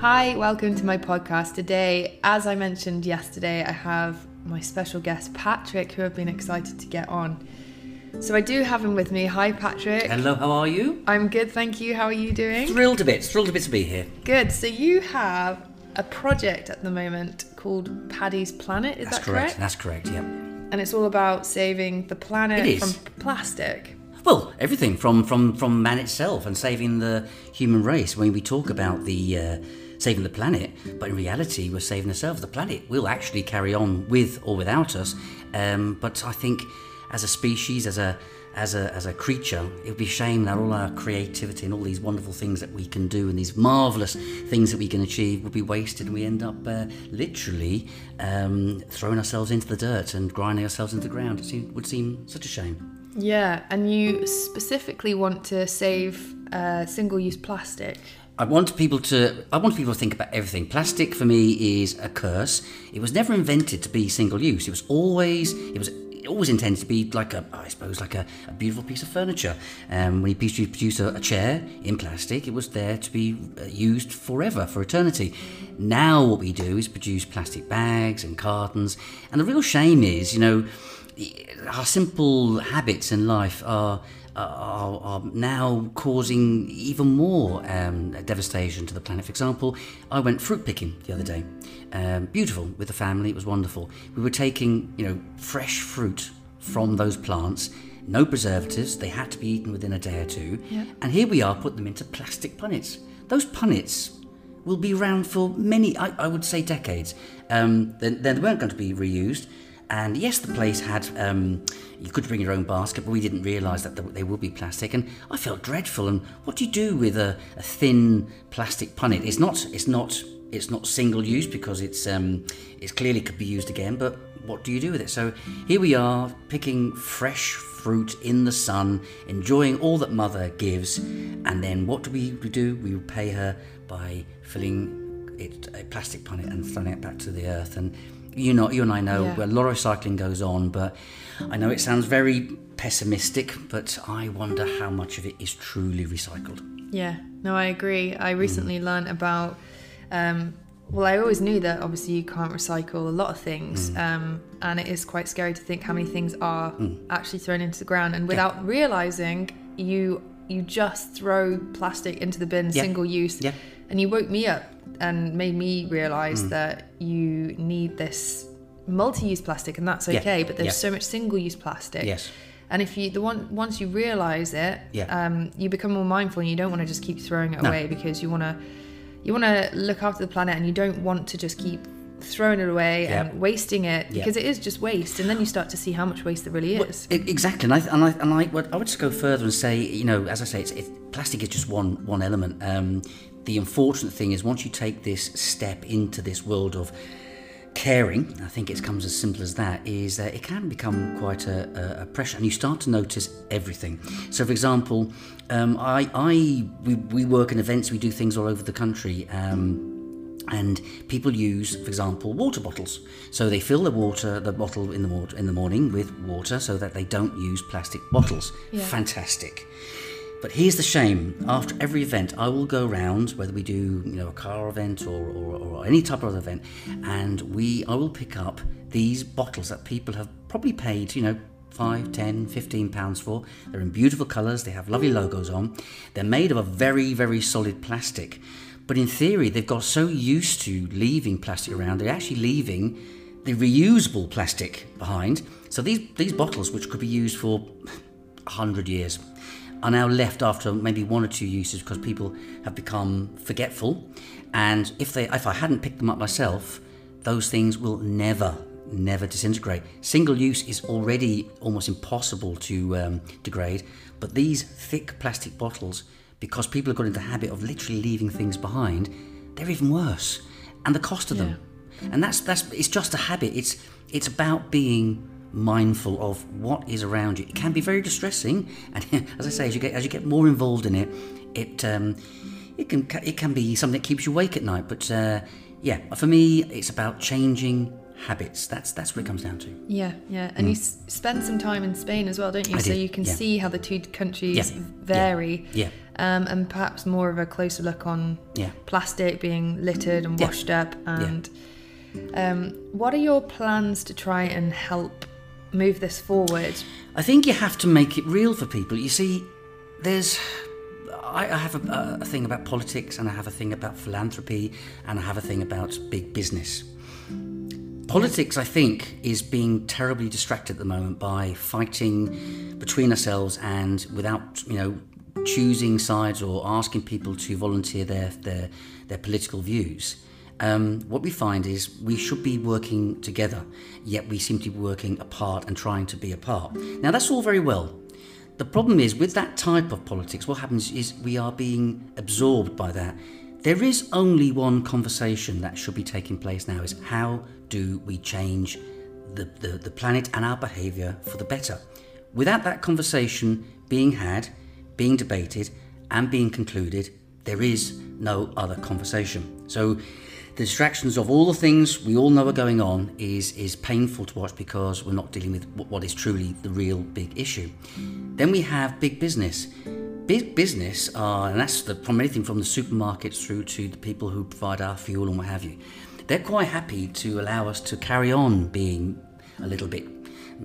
Hi, welcome to my podcast. Today, as I mentioned yesterday, I have my special guest Patrick, who I've been excited to get on. So I do have him with me. Hi, Patrick. Hello, how are you? I'm good, thank you. How are you doing? Thrilled a bit, thrilled a bit to be here. Good. So you have a project at the moment called Paddy's Planet. Is That's that correct. correct? That's correct, yeah. And it's all about saving the planet from plastic. Well, everything from, from, from man itself and saving the human race. When we talk about the uh, saving the planet, but in reality, we're saving ourselves. The planet will actually carry on with or without us. Um, but I think, as a species, as a as a as a creature, it would be a shame that all our creativity and all these wonderful things that we can do and these marvelous things that we can achieve would be wasted, and we end up uh, literally um, throwing ourselves into the dirt and grinding ourselves into the ground. It seem, would seem such a shame. Yeah, and you specifically want to save uh, single-use plastic. I want people to I want people to think about everything. Plastic for me is a curse. It was never invented to be single use. It was always it was always intended to be like a I suppose like a, a beautiful piece of furniture. Um, when you produce- a, a chair in plastic, it was there to be uh, used forever for eternity. Now what we do is produce plastic bags and cartons, and the real shame is you know our simple habits in life are are, are now causing even more um, devastation to the planet. For example, I went fruit picking the other day. Um, beautiful with the family, it was wonderful. We were taking, you know, fresh fruit from those plants, no preservatives. They had to be eaten within a day or two. Yeah. And here we are put them into plastic punnets. Those punnets will be around for many, I, I would say, decades. Um, they, they weren't going to be reused. And yes, the place had, um, you could bring your own basket, but we didn't realise that they would be plastic. And I felt dreadful. And what do you do with a, a thin plastic punnet? It's not, it's not, it's not single use because it's, um, it's clearly could be used again. But what do you do with it? So here we are picking fresh fruit in the sun, enjoying all that mother gives. And then what do we do? We repay her by filling it a plastic punnet and throwing it back to the earth. And you know, you and I know Yeah. a lot of recycling goes on, but I know it sounds very pessimistic, but I wonder how much of it is truly recycled. Yeah, no, I agree. I recently Mm. learned about. Um, well, I always knew that obviously you can't recycle a lot of things, Mm. um, and it is quite scary to think how many things are Mm. actually thrown into the ground, and without realizing, you you just throw plastic into the bin, Yeah. single use. Yeah. And you woke me up and made me realize Mm. that you need this multi-use plastic, and that's Yeah. okay. But there's Yeah. so much single-use plastic. Yes. And if you the one once you realize it, Yeah. um, you become more mindful, and you don't want to just keep throwing it No. away because you want to you want to look after the planet, and you don't want to just keep throwing it away Yeah. and wasting it Yeah. because it is just waste, and then you start to see how much waste there really is. E- Exactly, and I and I and I would, I would just go further and say, you know, as I say, it's, it, plastic is just one one element. Um, the unfortunate thing is, once you take this step into this world of caring, I think it comes as simple as that. Is that it can become quite a, a, a pressure, and you start to notice everything. So, for example, um, I I we, we work in events, we do things all over the country. Um, and people use, for example, water bottles. So they fill the water, the bottle in the in the morning with water, so that they don't use plastic bottles. Yeah. Fantastic. But here's the shame: after every event, I will go around, whether we do, you know, a car event or, or, or any type of event, and we, I will pick up these bottles that people have probably paid, you know, 5, 10, 15 pounds for. They're in beautiful colours, they have lovely mm. logos on. They're made of a very, very solid plastic. But in theory, they've got so used to leaving plastic around, they're actually leaving the reusable plastic behind. So these, these bottles, which could be used for 100 years, are now left after maybe one or two uses because people have become forgetful. And if they, if I hadn't picked them up myself, those things will never, never disintegrate. Single use is already almost impossible to um, degrade, but these thick plastic bottles, because people have got into the habit of literally leaving things behind, they're even worse. And the cost of them. And that's that's it's just a habit. It's it's about being mindful of what is around you. It can be very distressing, and as I say, as you get as you get more involved in it, it um, it can it can be something that keeps you awake at night. But uh, yeah, for me, it's about changing habits. That's that's what it comes down to. Yeah, yeah, and you s- spend some time in Spain as well, don't you? Mm. I so did, you can yeah. see how the two countries Yeah, vary. Yeah. um, and perhaps more of a closer look on Yeah. plastic being littered and Yeah. washed up. And um, what are your plans to try and help move this forward? I think you have to make it real for people. You see, there's. I, I have a, a thing about politics, and I have a thing about philanthropy, and I have a thing about big business. Politics, I think, is being terribly distracted at the moment by fighting between ourselves and without, you know, choosing sides or asking people to volunteer their their, their political views. Um, what we find is we should be working together, yet we seem to be working apart and trying to be apart. Now that's all very well. The problem is with that type of politics, what happens is we are being absorbed by that. There is only one conversation that should be taking place now is how do we change the, the, the planet and our behaviour for the better? Without that conversation being had, being debated, and being concluded, there is no other conversation. So the distractions of all the things we all know are going on is is painful to watch because we're not dealing with what- is truly the real big issue. Then we have big business. Big business are, and that's the, from anything from the supermarkets through to the people who provide our fuel and what have you. They're quite happy to allow us to carry on being a little bit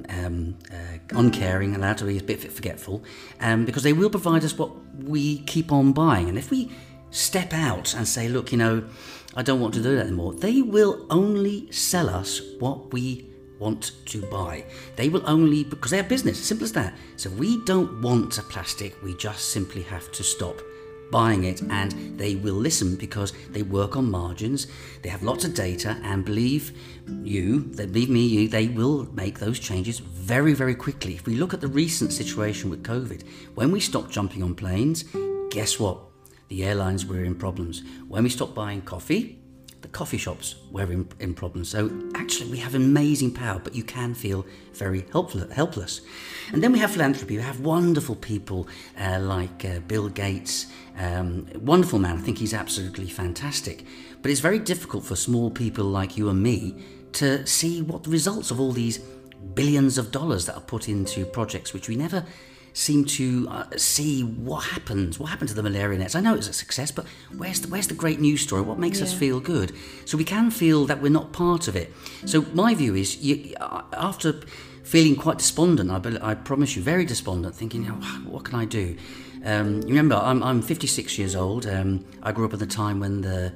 um, uh, uncaring, allowed to be a bit forgetful, um, because they will provide us what we keep on buying. And if we step out and say, look, you know, I don't want to do that anymore, they will only sell us what we want to buy. They will only, because they're business, simple as that. So we don't want a plastic, we just simply have to stop buying it and they will listen because they work on margins they have lots of data and believe you they believe me you they will make those changes very very quickly if we look at the recent situation with covid when we stopped jumping on planes guess what the airlines were in problems when we stopped buying coffee the coffee shops were in, in problems. So actually, we have amazing power, but you can feel very helpful, helpless. And then we have philanthropy. We have wonderful people uh, like uh, Bill Gates, um, wonderful man. I think he's absolutely fantastic. But it's very difficult for small people like you and me to see what the results of all these billions of dollars that are put into projects which we never seem to uh, see what happens. What happened to the malaria nets? I know it's a success, but where's the where's the great news story? What makes us feel good? So we can feel that we're not part of it. So my view is, you, uh, after feeling quite despondent, I, bel- I promise you, very despondent, thinking, oh, what can I do? Um, you remember, I'm, I'm 56 years old. Um, I grew up at the time when the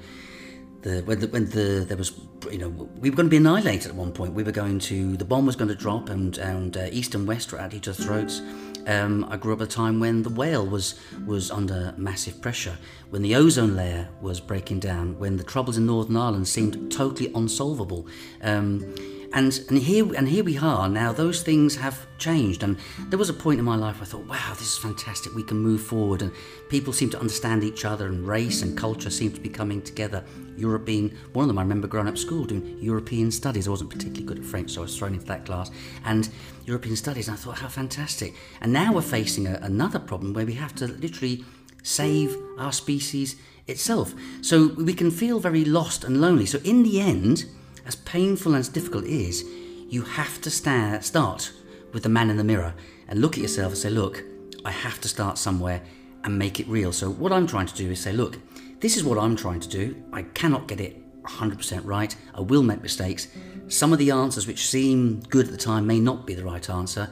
the when the, when the there was you know we were going to be annihilated at one point. We were going to the bomb was going to drop and and uh, east and west were at each other's throats. Um, I grew up at a time when the whale was was under massive pressure, when the ozone layer was breaking down, when the troubles in Northern Ireland seemed totally unsolvable. Um, and and here and here we are now. Those things have changed, and there was a point in my life I thought, "Wow, this is fantastic. We can move forward." And people seem to understand each other, and race and culture seem to be coming together. Europe being one of them. I remember growing up school doing European studies. I wasn't particularly good at French, so I was thrown into that class. And European studies, and I thought, "How fantastic!" And now we're facing a, another problem where we have to literally save our species itself. So we can feel very lost and lonely. So in the end as painful and as difficult it is, you have to sta start with the man in the mirror and look at yourself and say, look, I have to start somewhere and make it real. So what I'm trying to do is say, look, this is what I'm trying to do. I cannot get it 100% right. I will make mistakes. Some of the answers which seem good at the time may not be the right answer.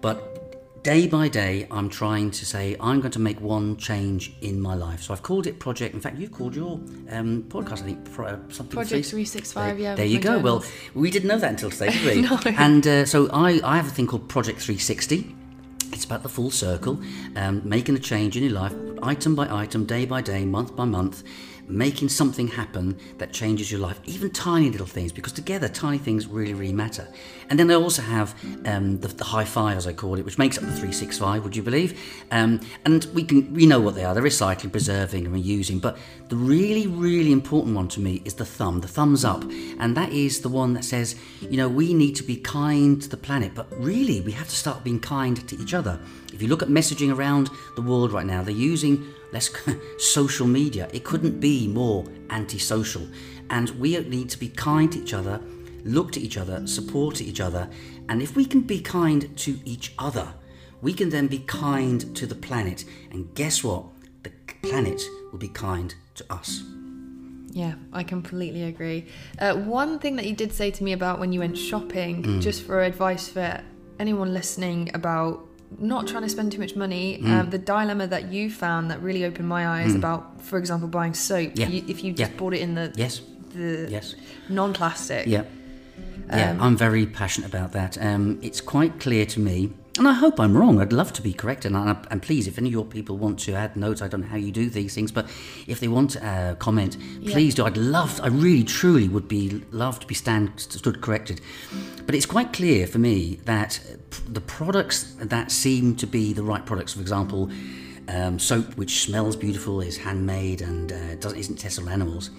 But day by day, I'm trying to say, I'm going to make one change in my life. So I've called it Project. In fact, you've called your um, podcast, I think, pro, uh, something. Project 365, yeah, There you go. Well, we didn't know that until today, did we? No. And uh, so I, I have a thing called Project 360. It's about the full circle, um, making a change in your life, item by item, day by day, month by month, making something happen that changes your life, even tiny little things, because together tiny things really, really matter. And then I also have um, the, the high five, as I call it, which makes up the 365, would you believe? Um, and we can we know what they are. They're recycling, preserving, and reusing. But the really, really important one to me is the thumb, the thumbs up. And that is the one that says, you know, we need to be kind to the planet, but really we have to start being kind to each other. If you look at messaging around the world right now, they're using less social media. It couldn't be more antisocial. And we need to be kind to each other, look to each other, support each other. And if we can be kind to each other, we can then be kind to the planet. And guess what? the planet will be kind to us. Yeah, I completely agree. Uh, one thing that you did say to me about when you went shopping, Mm. just for advice for anyone listening about not trying to spend too much money, Mm. um, the dilemma that you found that really opened my eyes about, for example, buying soap. Yeah. You, if you just Yeah. bought it in the Yes, the yes. non-plastic. Yeah. Yeah, Um, I'm very passionate about that. Um, it's quite clear to me, and I hope I'm wrong. I'd love to be corrected. And, and please, if any of your people want to add notes, I don't know how you do these things, but if they want to uh, comment, please do. I'd love, I really, truly would be love to be stand stood corrected. But it's quite clear for me that the products that seem to be the right products, for example, um, soap which smells beautiful, is handmade, and uh, does, isn't tested on animals,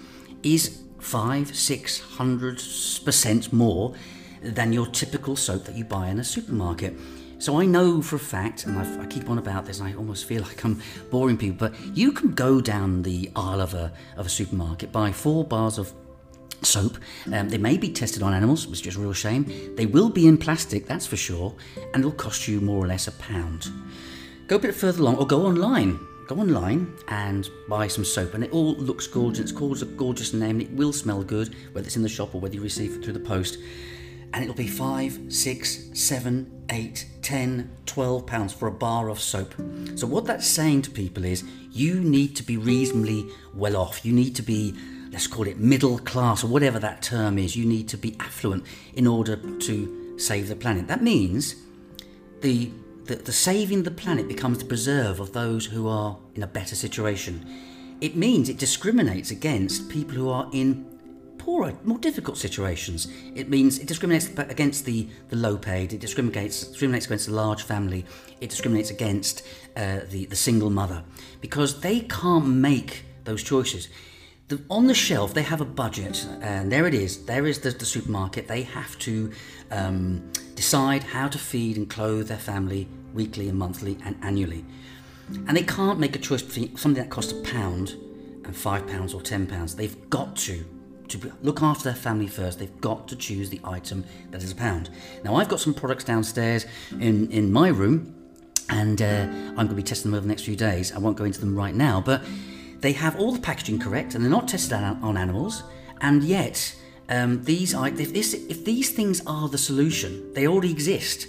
is five, six hundred percent more than your typical soap that you buy in a supermarket. So I know for a fact, and I've, I keep on about this, and I almost feel like I'm boring people, but you can go down the aisle of a of a supermarket, buy four bars of soap. Um, they may be tested on animals, which is a real shame. They will be in plastic, that's for sure, and it'll cost you more or less a pound. Go a bit further along, or go online. Go online and buy some soap, and it all looks gorgeous. It's called a gorgeous name, it will smell good, whether it's in the shop or whether you receive it through the post. And it'll be five, six, seven, eight, ten, twelve pounds for a bar of soap. So what that's saying to people is, you need to be reasonably well off. You need to be let's call it middle class or whatever that term is. You need to be affluent in order to save the planet. That means the, the, the saving the planet becomes the preserve of those who are in a better situation. It means it discriminates against people who are in poorer, more difficult situations. It means it discriminates against the, the low paid, it discriminates, discriminates against the large family, it discriminates against uh, the, the single mother because they can't make those choices. The, on the shelf, they have a budget, and there it is. There is the, the supermarket. They have to um, decide how to feed and clothe their family weekly and monthly and annually. And they can't make a choice between something that costs a pound and five pounds or ten pounds. They've got to to look after their family first. They've got to choose the item that is a pound. Now, I've got some products downstairs in in my room, and uh, I'm going to be testing them over the next few days. I won't go into them right now, but they have all the packaging correct, and they're not tested on, animals, and yet. Um, these are, if, this, if these things are the solution, they already exist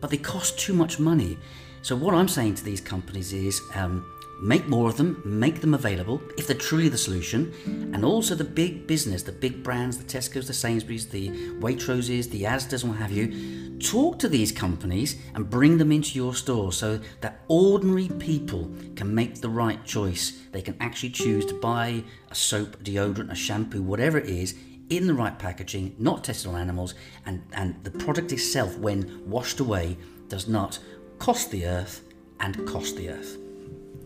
but they cost too much money. So what I'm saying to these companies is um, make more of them, make them available if they're truly the solution, and also the big business, the big brands, the Tesco's, the Sainsbury's, the Waitroses, the Asda's, and what have you. Talk to these companies and bring them into your store so that ordinary people can make the right choice. They can actually choose to buy a soap, deodorant, a shampoo, whatever it is, in the right packaging, not tested on animals, and, and the product itself, when washed away, does not cost the earth and cost the earth.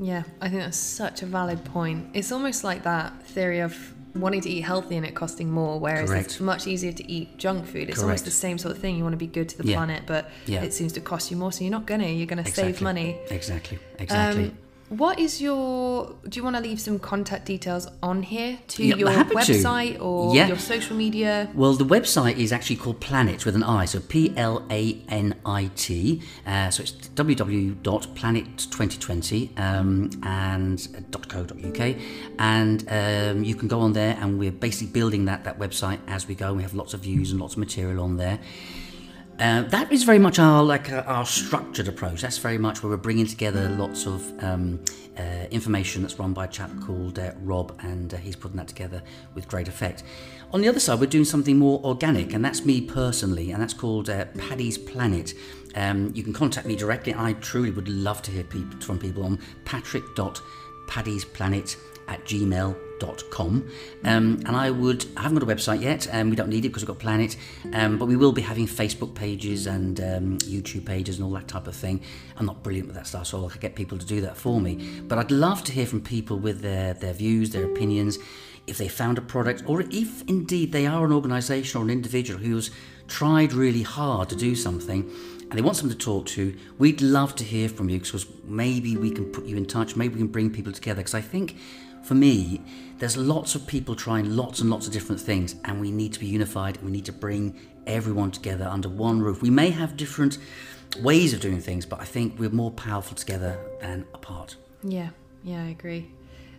Yeah, I think that's such a valid point. It's almost like that theory of wanting to eat healthy and it costing more, whereas Correct. it's much easier to eat junk food. It's almost the same sort of thing. You want to be good to the Yeah. planet, but Yeah. it seems to cost you more, so you're not gonna. You're gonna save money. Exactly. Exactly. Um, what is your? Do you want to leave some contact details on here to Yeah, your happy to. website or Yeah. your social media? Well, the website is actually called Planit with an I, so P L A N I T. Uh, so it's www.planit2020 um, and .co.uk, and um, you can go on there, and we're basically building that that website as we go. We have lots of views and lots of material on there. Uh, that is very much our like uh, our structured approach. That's very much where we're bringing together lots of um, uh, information that's run by a chap called uh, Rob, and uh, he's putting that together with great effect. On the other side, we're doing something more organic, and that's me personally, and that's called uh, Paddy's Planet. Um, you can contact me directly. I truly would love to hear people, from people on patrick.paddy'splanet at gmail.com. Um, and I would, I haven't got a website yet, and we don't need it because we've got Planit, um, but we will be having Facebook pages and um, YouTube pages and all that type of thing. I'm not brilliant with that stuff, so I could get people to do that for me. But I'd love to hear from people with their, their views, their opinions, if they found a product, or if indeed they are an organisation or an individual who's tried really hard to do something and they want someone to talk to, we'd love to hear from you because maybe we can put you in touch, maybe we can bring people together. Because I think for me, there's lots of people trying lots and lots of different things, and we need to be unified we need to bring everyone together under one roof. We may have different ways of doing things, but I think we're more powerful together than apart. Yeah, Yeah, I agree.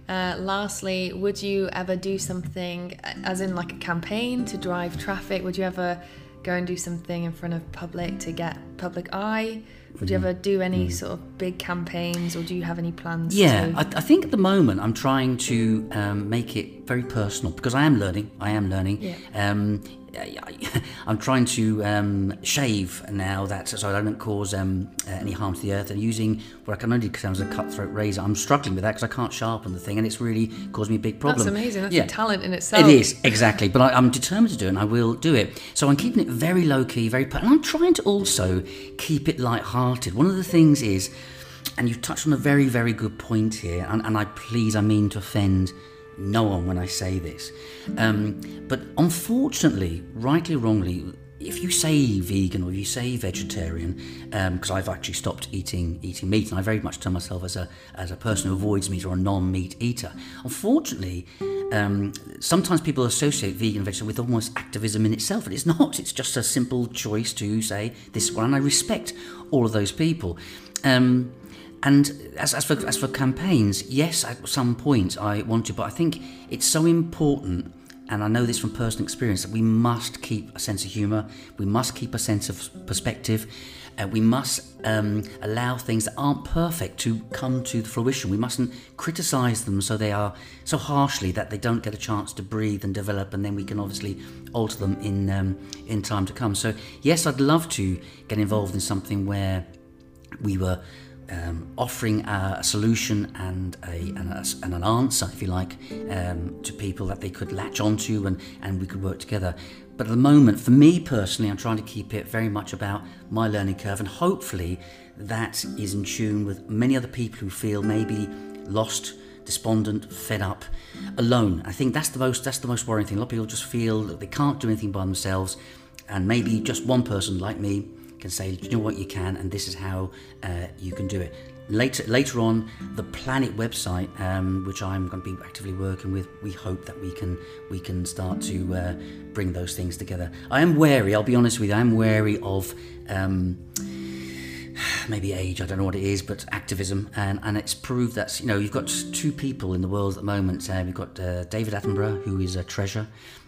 Uh, lastly, would you ever do something, uh, as in like a campaign to drive traffic? Would you ever go and do something in front of public to get public eye? Would you Mm-hmm. ever do any sort of big campaigns, or do you have any plans? Yeah, to... I, I think at the moment I'm trying to um, make it very personal because I am learning. I am learning. Yeah. Um, I'm trying to um, shave now that so I don't cause um, uh, any harm to the earth and using what I can only as a cutthroat razor. I'm struggling with that because I can't sharpen the thing and it's really caused me a big problem. That's amazing. That's Yeah. a talent in itself. It is exactly, but I, I'm determined to do it, and I will do it. So I'm keeping it very low key, very, per- and I'm trying to also keep it light-hearted. One of the things is, and you've touched on a very, very good point here, and, and I please, I mean to offend no one when I say this, um, but unfortunately, rightly or wrongly. If you say vegan or you say vegetarian, because I've actually stopped eating eating meat, and I very much term myself as a as a person who avoids meat or a non-meat eater. Unfortunately, um, sometimes people associate vegan and vegetarian with almost activism in itself, and it's not. It's just a simple choice to say this one, I respect all of those people. Um, and as, as, for, as for campaigns, yes, at some point I want to, but I think it's so important, and I know this from personal experience, that we must keep a sense of humour, we must keep a sense of perspective, and we must um, allow things that aren't perfect to come to fruition. We mustn't criticise them so they are so harshly that they don't get a chance to breathe and develop, and then we can obviously alter them in um, in time to come. So yes, I'd love to get involved in something where we were um, offering a, solution and, a, and, a, and an answer, if you like, um, to people that they could latch onto and, and we could work together. But at the moment, for me personally, I'm trying to keep it very much about my learning curve, and hopefully that is in tune with many other people who feel maybe lost, despondent, fed up, alone. I think that's the most that's the most worrying thing. A lot of people just feel that they can't do anything by themselves, and maybe just one person like me can say, you know what you can, and this is how uh, you can do it. Later, later on, the Planit website, um, which I'm going to be actively working with, we hope that we can we can start to uh, bring those things together. I am wary. I'll be honest with you. I am wary of. Um, maybe age, I don't know what it is, but activism, and, and it's proved that you know you've got two people in the world at the moment. Uh, you've got uh, David Attenborough, who is a treasure,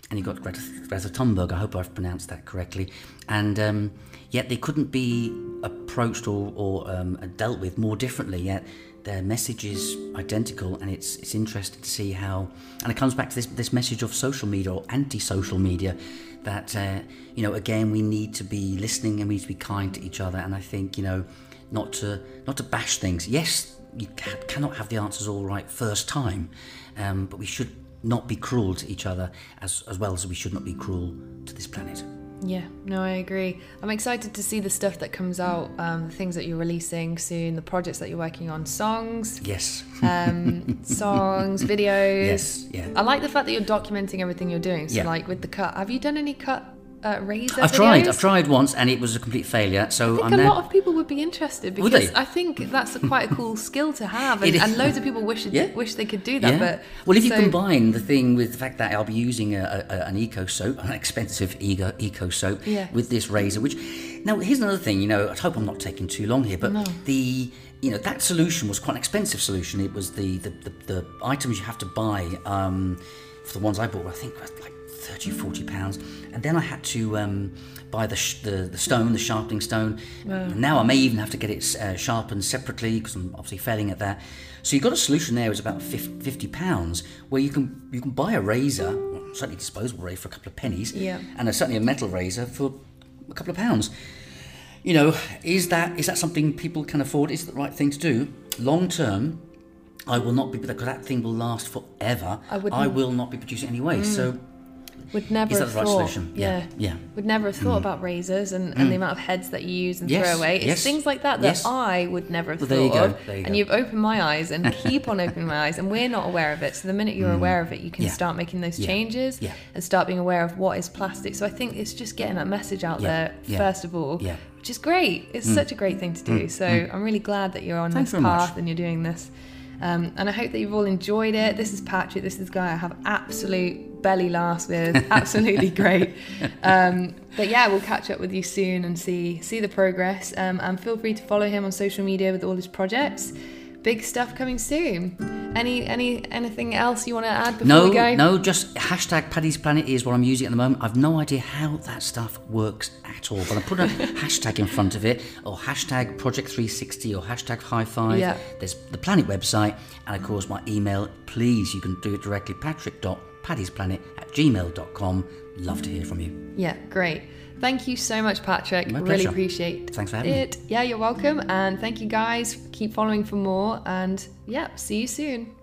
and you've got Greta, Greta Thunberg. I hope I've pronounced that correctly, and um, yet they couldn't be approached or, or um, dealt with more differently. Yet their message is identical, and it's it's interesting to see how, and it comes back to this this message of social media or anti-social media that uh, you know again we need to be listening and we need to be kind to each other and i think you know not to not to bash things yes you ca- cannot have the answers all right first time um, but we should not be cruel to each other as, as well as we should not be cruel to this planet Yeah, no, I agree. I'm excited to see the stuff that comes out, um, the things that you're releasing soon, the projects that you're working on, songs, yes um, songs, videos. Yes, yeah. I like the fact that you're documenting everything you're doing. So, Yeah. like with the cut, have you done any cut uh, razor? i've tried i've tried once and it was a complete failure so I think i'm a now lot of people would be interested because? I think that's a quite a cool skill to have, and, and loads of people wish Yeah. wish they could do that. Yeah. But well, if you combine the thing with the fact that I'll be using a, a, an eco soap, an expensive eco, eco soap, Yeah. with this razor, which now here's another thing. You know, I hope I'm not taking too long here, but No. the you know that solution was quite an expensive solution. It was the the, the, the items you have to buy um, for the ones I bought. I think like 30, 40 pounds, and then I had to um, buy the, sh- the the stone, the sharpening stone. And now I may even have to get it uh, sharpened separately because I'm obviously failing at that. So you've got a solution there. It's about fifty pounds, where you can you can buy a razor, certainly disposable razor for a couple of pennies, Yeah. and a, certainly a metal razor for a couple of pounds. You know, is that is that something people can afford? Is it the right thing to do? Long term, I will not be because that thing will last forever. I Mm. will not be producing anyway. So would never is that have the right thought. solution? Yeah. Yeah. Mm. Would never have thought about razors and, and the amount of heads that you use and Yes, throw away. It's yes, things like that that yes. I would never have Well, thought there you go, of. there you and you've opened my eyes and keep on opening my eyes. And we're not aware of it. So the minute you're aware of it, you can Mm. Yeah. start making those Yeah. changes Yeah. and start being aware of what is plastic. So I think it's just getting that message out Yeah. there Yeah. first of all. Yeah. Which is great. It's such a great thing to do. So I'm really glad that you're on Thanks this very much. path and you're doing this. Um, and I hope that you've all enjoyed it. This is Patrick. This is the guy I have absolute belly laughs with. Absolutely great. Um, but yeah, we'll catch up with you soon and see see the progress. Um, and feel free to follow him on social media with all his projects. big stuff coming soon. Any any anything else you want to add before No, we go? no, just hashtag Paddy's Planet is what I'm using at the moment. I've no idea how that stuff works at all, but I put a hashtag in front of it, or hashtag Project 360, or hashtag High Five. Yeah. There's the Planit website, and of course my email. Please, you can do it directly, patrick.paddy'splanet at gmail.com. Love to hear from you. Yeah, great. Thank you so much, Patrick. My really pleasure. appreciate Thanks for having me. it. Yeah, you're welcome. And thank you guys. Keep following for more. And yeah, see you soon.